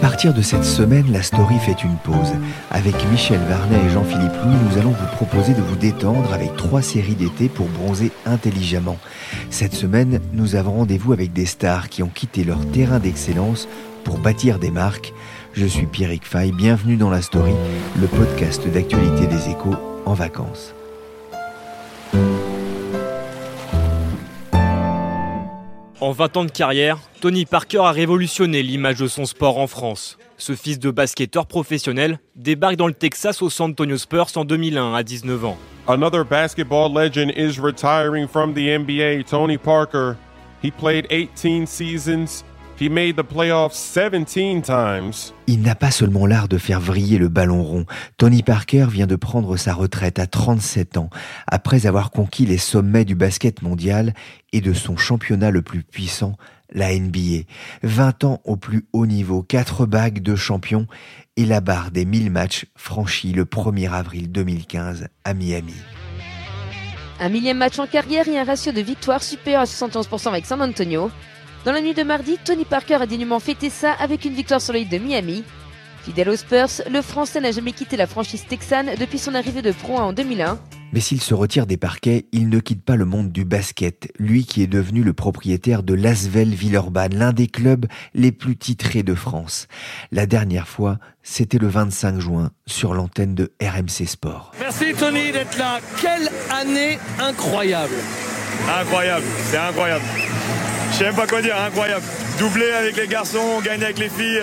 Partir de cette semaine, la story fait une pause. Avec Michel Varnet et Jean-Philippe Louis, nous allons vous proposer de vous détendre avec trois séries d'été pour bronzer intelligemment. Cette semaine, nous avons rendez-vous avec des stars qui ont quitté leur terrain d'excellence pour bâtir des marques. Je suis Pierrick Fay, bienvenue dans la story, le podcast d'actualité des échos en vacances. En 20 ans de carrière, Tony Parker a révolutionné l'image de son sport en France. Ce fils de basketteur professionnel débarque dans le Texas au San Antonio Spurs en 2001 à 19 ans. Another basketball legend is retiring from the NBA, Tony Parker. He played 18 seasons He made the playoffs 17 times. Il n'a pas seulement l'art de faire vriller le ballon rond. Tony Parker vient de prendre sa retraite à 37 ans, après avoir conquis les sommets du basket mondial et de son championnat le plus puissant, la NBA. 20 ans au plus haut niveau, 4 bagues de champion et la barre des 1000 matchs franchis le 1er avril 2015 à Miami. Un millième match en carrière et un ratio de victoire supérieur à 71% avec San Antonio. Dans la nuit de mardi, Tony Parker a dignement fêté ça avec une victoire sur l'île de Miami. Fidèle aux Spurs, le Français n'a jamais quitté la franchise texane depuis son arrivée de Pro en 2001. Mais s'il se retire des parquets, il ne quitte pas le monde du basket, lui qui est devenu le propriétaire de l'Asvel Villeurbanne, l'un des clubs les plus titrés de France. La dernière fois, c'était le 25 juin sur l'antenne de RMC Sport. Merci Tony d'être là. Quelle année incroyable. Incroyable, c'est incroyable. Je sais même pas quoi dire, incroyable. Doublé avec les garçons, gagné avec les filles.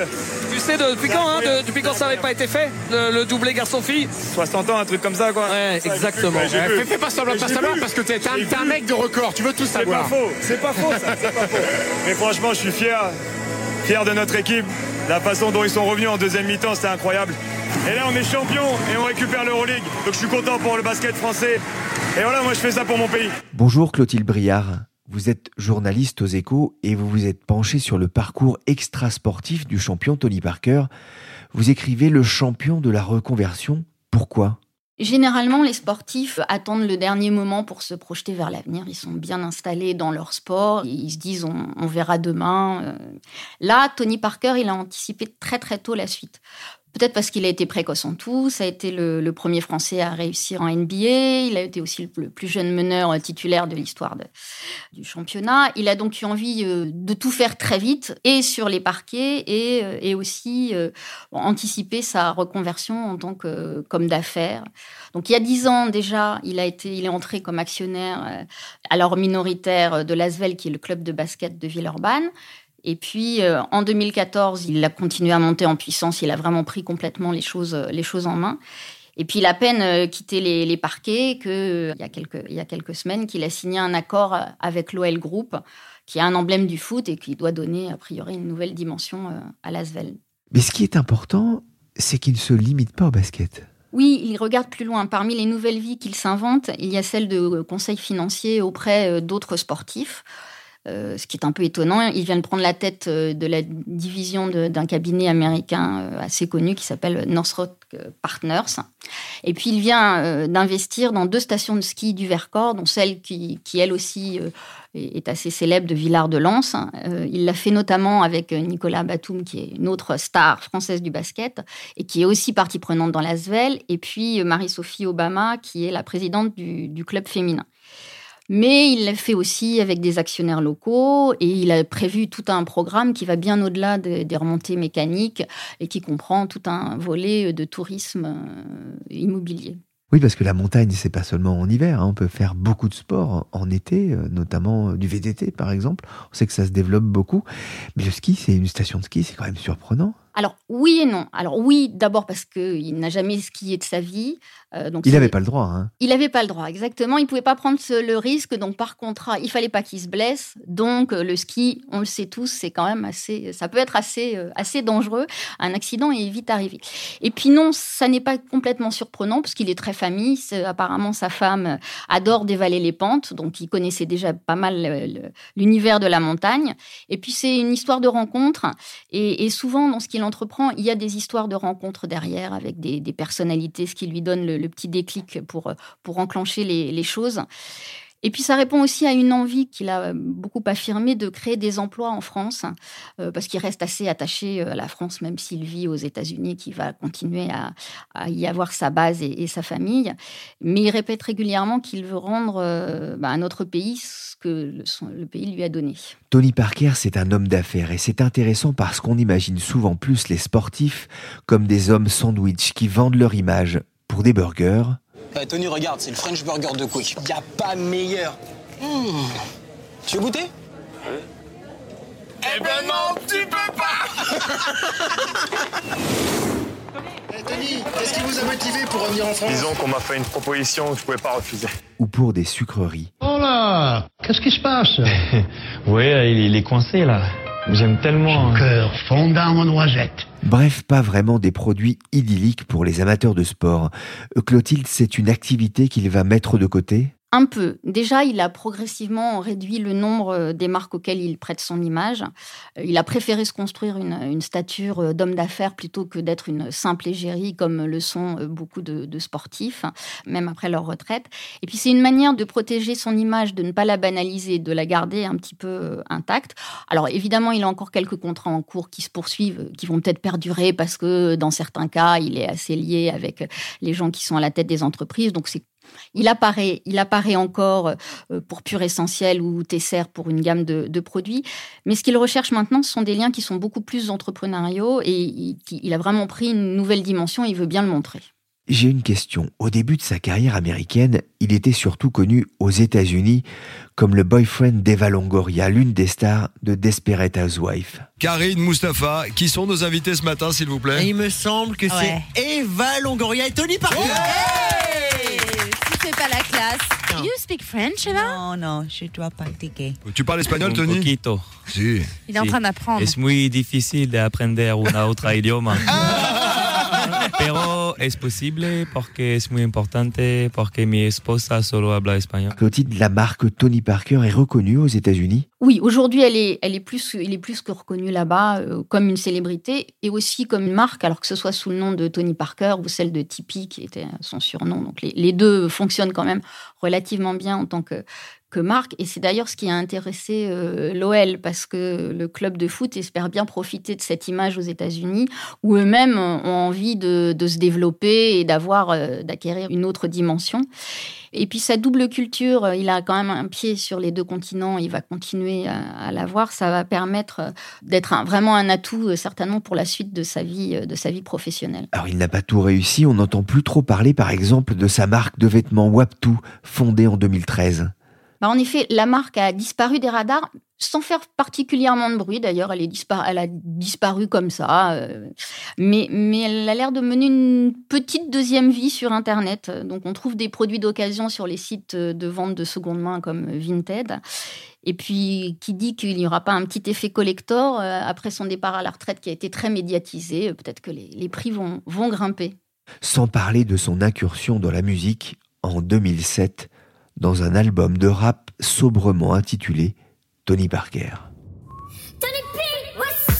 Tu sais depuis quand, hein, depuis quand ça n'avait pas été fait, le, doublé garçon-fille? 60 ans, un truc comme ça, quoi. Ouais, exactement. fais, pas semblant pas savoir parce que t'es un, un, mec de record, tu veux tout savoir. C'est pas faux, c'est pas faux, ça, c'est pas faux. Mais franchement, je suis fier, fier de notre équipe. La façon dont ils sont revenus en deuxième mi-temps, c'était incroyable. Et là, on est champion et on récupère l'Euroleague. Donc je suis content pour le basket français. Et voilà, moi je fais ça pour mon pays. Bonjour Clotilde Briard. Vous êtes journaliste aux échos et vous vous êtes penché sur le parcours extra-sportif du champion Tony Parker. Vous écrivez le champion de la reconversion. Pourquoi? Généralement, les sportifs attendent le dernier moment pour se projeter vers l'avenir. Ils sont bien installés dans leur sport. Ils se disent on, verra demain. Euh. Là, Tony Parker, il a anticipé très très tôt la suite. Peut-être parce qu'il a été précoce en tout. Ça a été le, premier Français à réussir en NBA. Il a été aussi le, plus jeune meneur euh, titulaire de l'histoire du championnat. Il a donc eu envie euh, de tout faire très vite, et sur les parquets, et, euh, aussi anticiper sa reconversion en tant que comme d'affaires. Donc il y a dix ans déjà, il a été, il est entré comme actionnaire alors minoritaire de l'Asvel, qui est le club de basket de Villeurbanne. Et puis, euh, en 2014, il a continué à monter en puissance. Il a vraiment pris complètement les choses, les choses en main. Et puis, il a à peine euh, quitté les, parquets qu'il euh, y, a quelques, il y a quelques semaines qu'il a signé un accord avec l'OL Group, qui est un emblème du foot et qui doit donner, a priori, une nouvelle dimension à l'Asvel. Mais ce qui est important, c'est qu'il ne se limite pas au basket. Oui, il regarde plus loin. Parmi les nouvelles vies qu'il s'invente, il y a celle de conseils financiers auprès d'autres sportifs. Euh, ce qui est un peu étonnant. Il vient de prendre la tête euh, de la division d'un cabinet américain euh, assez connu qui s'appelle Northrop Partners. Et puis il vient d'investir dans deux stations de ski du Vercors, dont celle qui, elle aussi est assez célèbre de Villard-de-Lans. il l'a fait notamment avec Nicolas Batum, qui est une autre star française du basket, et qui est aussi partie prenante dans l'Asvel, et puis Marie-Sophie Obama, qui est la présidente du club féminin. Mais il l'a fait aussi avec des actionnaires locaux et il a prévu tout un programme qui va bien au-delà des remontées mécaniques et qui comprend tout un volet de tourisme euh, immobilier. Oui, parce que la montagne, c'est pas seulement en hiver. Hein. On peut faire beaucoup de sport en été, euh, notamment du VTT par exemple. On sait que ça se développe beaucoup. Mais le ski, c'est une station de ski, c'est quand même surprenant. Alors oui et non. Alors oui, d'abord parce qu'il n'a jamais skié de sa vie. Euh, donc il n'avait pas le droit. Hein. Il n'avait pas le droit, exactement. Il ne pouvait pas prendre le risque. Donc par contrat, il fallait pas qu'il se blesse. Donc euh, le ski, on le sait tous, c'est quand même assez, ça peut être assez, euh, assez dangereux. Un accident est vite arrivé. Et puis non, ça n'est pas complètement surprenant parce qu'il est très famille. apparemment, sa femme adore dévaler les pentes, donc il connaissait déjà pas mal l'univers de la montagne. Et puis c'est une histoire de rencontre. Et, et souvent dans ce qu'il entreprend, il y a des histoires de rencontres derrière avec des, personnalités, ce qui lui donne le, petit déclic pour, pour enclencher les, choses. Et puis ça répond aussi à une envie qu'il a beaucoup affirmée de créer des emplois en France, euh, parce qu'il reste assez attaché euh, à la France, même s'il vit aux États-Unis, qui va continuer à, y avoir sa base et, sa famille. Mais il répète régulièrement qu'il veut rendre euh, bah, à notre pays ce que le pays lui a donné. Tony Parker, c'est un homme d'affaires et c'est intéressant parce qu'on imagine souvent plus les sportifs comme des hommes sandwich qui vendent leur image pour des burgers. Eh, Tony, regarde, c'est le French Burger de Quick. Y a pas meilleur. Hmm. Tu veux goûter? Eh ben non, tu peux pas hey, Tony, qu'est-ce qui vous a motivé pour revenir en France? Disons qu'on m'a fait une proposition que je pouvais pas refuser. Ou pour des sucreries. Oh là Qu'est-ce qui se passe? Oui, il est coincé là. J'aime tellement. Son cœur fondant en noisette. Bref, pas vraiment des produits idylliques pour les amateurs de sport. Clotilde, c'est une activité qu'il va mettre de côté? Un peu. Déjà, il a progressivement réduit le nombre euh, des marques auxquelles il prête son image. Euh, il a préféré se construire une, stature euh, d'homme d'affaires plutôt que d'être une simple égérie comme le sont beaucoup de, sportifs, même après leur retraite. Et puis, c'est une manière de protéger son image, de ne pas la banaliser, de la garder un petit peu intacte. Alors, évidemment, il a encore quelques contrats en cours qui se poursuivent, qui vont peut-être perdurer parce que dans certains cas, il est assez lié avec les gens qui sont à la tête des entreprises. Donc, c'est il apparaît, il apparaît encore euh, pour Pure Essentiel ou Tesser pour une gamme de, produits. Mais ce qu'il recherche maintenant, ce sont des liens qui sont beaucoup plus entrepreneuriaux et il, a vraiment pris une nouvelle dimension et il veut bien le montrer. J'ai une question. Au début de sa carrière américaine, il était surtout connu aux États-Unis comme le boyfriend d'Eva Longoria, l'une des stars de Desperate Housewives. Karine, Mustapha, qui sont nos invités ce matin, s'il vous plaît? Il me semble que c'est Eva Longoria et Tony Parker speak French, Eva Non, non, je dois pratiquer. Tu parles espagnol, Tony? poquito. Si. Il est en train d'apprendre. Es muy difícil de aprender una otra idioma. Pero es posible? Porque es muy importante? Porque mi esposa solo habla español? Clotilde, la marque Tony Parker est reconnue aux États-Unis? Oui, aujourd'hui, elle est, elle est plus, est plus que reconnue là-bas euh, comme une célébrité et aussi comme une marque, alors que ce soit sous le nom de Tony Parker ou celle de Tipeee qui était son surnom. Donc les, les deux fonctionnent quand même relativement bien en tant que, marque. Et c'est d'ailleurs ce qui a intéressé euh, l'OL, parce que le club de foot espère bien profiter de cette image aux États-Unis, où eux-mêmes ont envie de, se développer et d'avoir, euh, d'acquérir une autre dimension. Et puis sa double culture, euh, il a quand même un pied sur les deux continents, il va continuer à, l'avoir. Ça va permettre d'être vraiment un atout, certainement, pour la suite de sa vie, de sa vie professionnelle. Alors il n'a pas tout réussi, on n'entend plus trop parler, par exemple, de sa marque de vêtements Waptu, fondée en 2013. Bah, en effet, la marque a disparu des radars sans faire particulièrement de bruit. D'ailleurs, elle, a disparu comme ça. Euh, mais, elle a l'air de mener une petite deuxième vie sur Internet. Donc, on trouve des produits d'occasion sur les sites de vente de seconde main comme Vinted. Et puis, qui dit qu'il n'y aura pas un petit effet collector euh, après son départ à la retraite qui a été très médiatisé, peut-être que les, prix vont grimper. Sans parler de son incursion dans la musique en 2007 dans un album de rap sobrement intitulé Tony Parker. Tony P, what's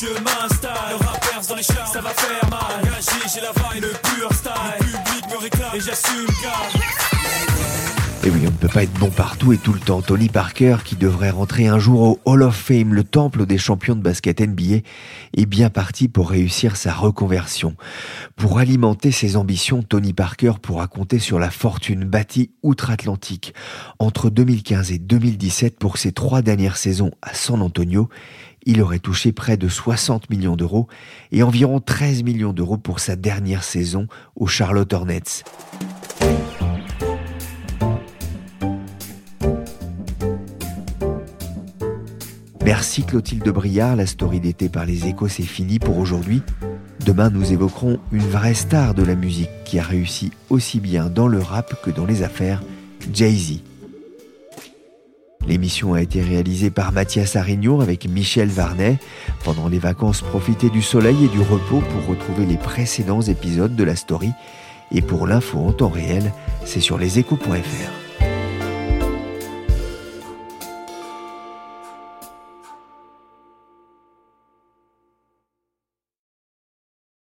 je m'installe, le rappers dans les chars, ça va faire mal. Engagé, j'ai la vibe, le pur style. Le public me réclame et j'assume car. Pas être bon partout et tout le temps. Tony Parker, qui devrait rentrer un jour au Hall of Fame, le temple des champions de basket NBA, est bien parti pour réussir sa reconversion. Pour alimenter ses ambitions, Tony Parker pourra compter sur la fortune bâtie outre-Atlantique. Entre 2015 et 2017, pour ses trois dernières saisons à San Antonio, il aurait touché près de 60 millions d'euros et environ 13 millions d'euros pour sa dernière saison aux Charlotte Hornets. Merci Clotilde Briard, la story d'été par les échos c'est fini pour aujourd'hui. Demain nous évoquerons une vraie star de la musique qui a réussi aussi bien dans le rap que dans les affaires, Jay-Z. L'émission a été réalisée par Mathias Arignon avec Michel Varnet. Pendant les vacances, profitez du soleil et du repos pour retrouver les précédents épisodes de la story. Et pour l'info en temps réel, c'est sur leséchos.fr.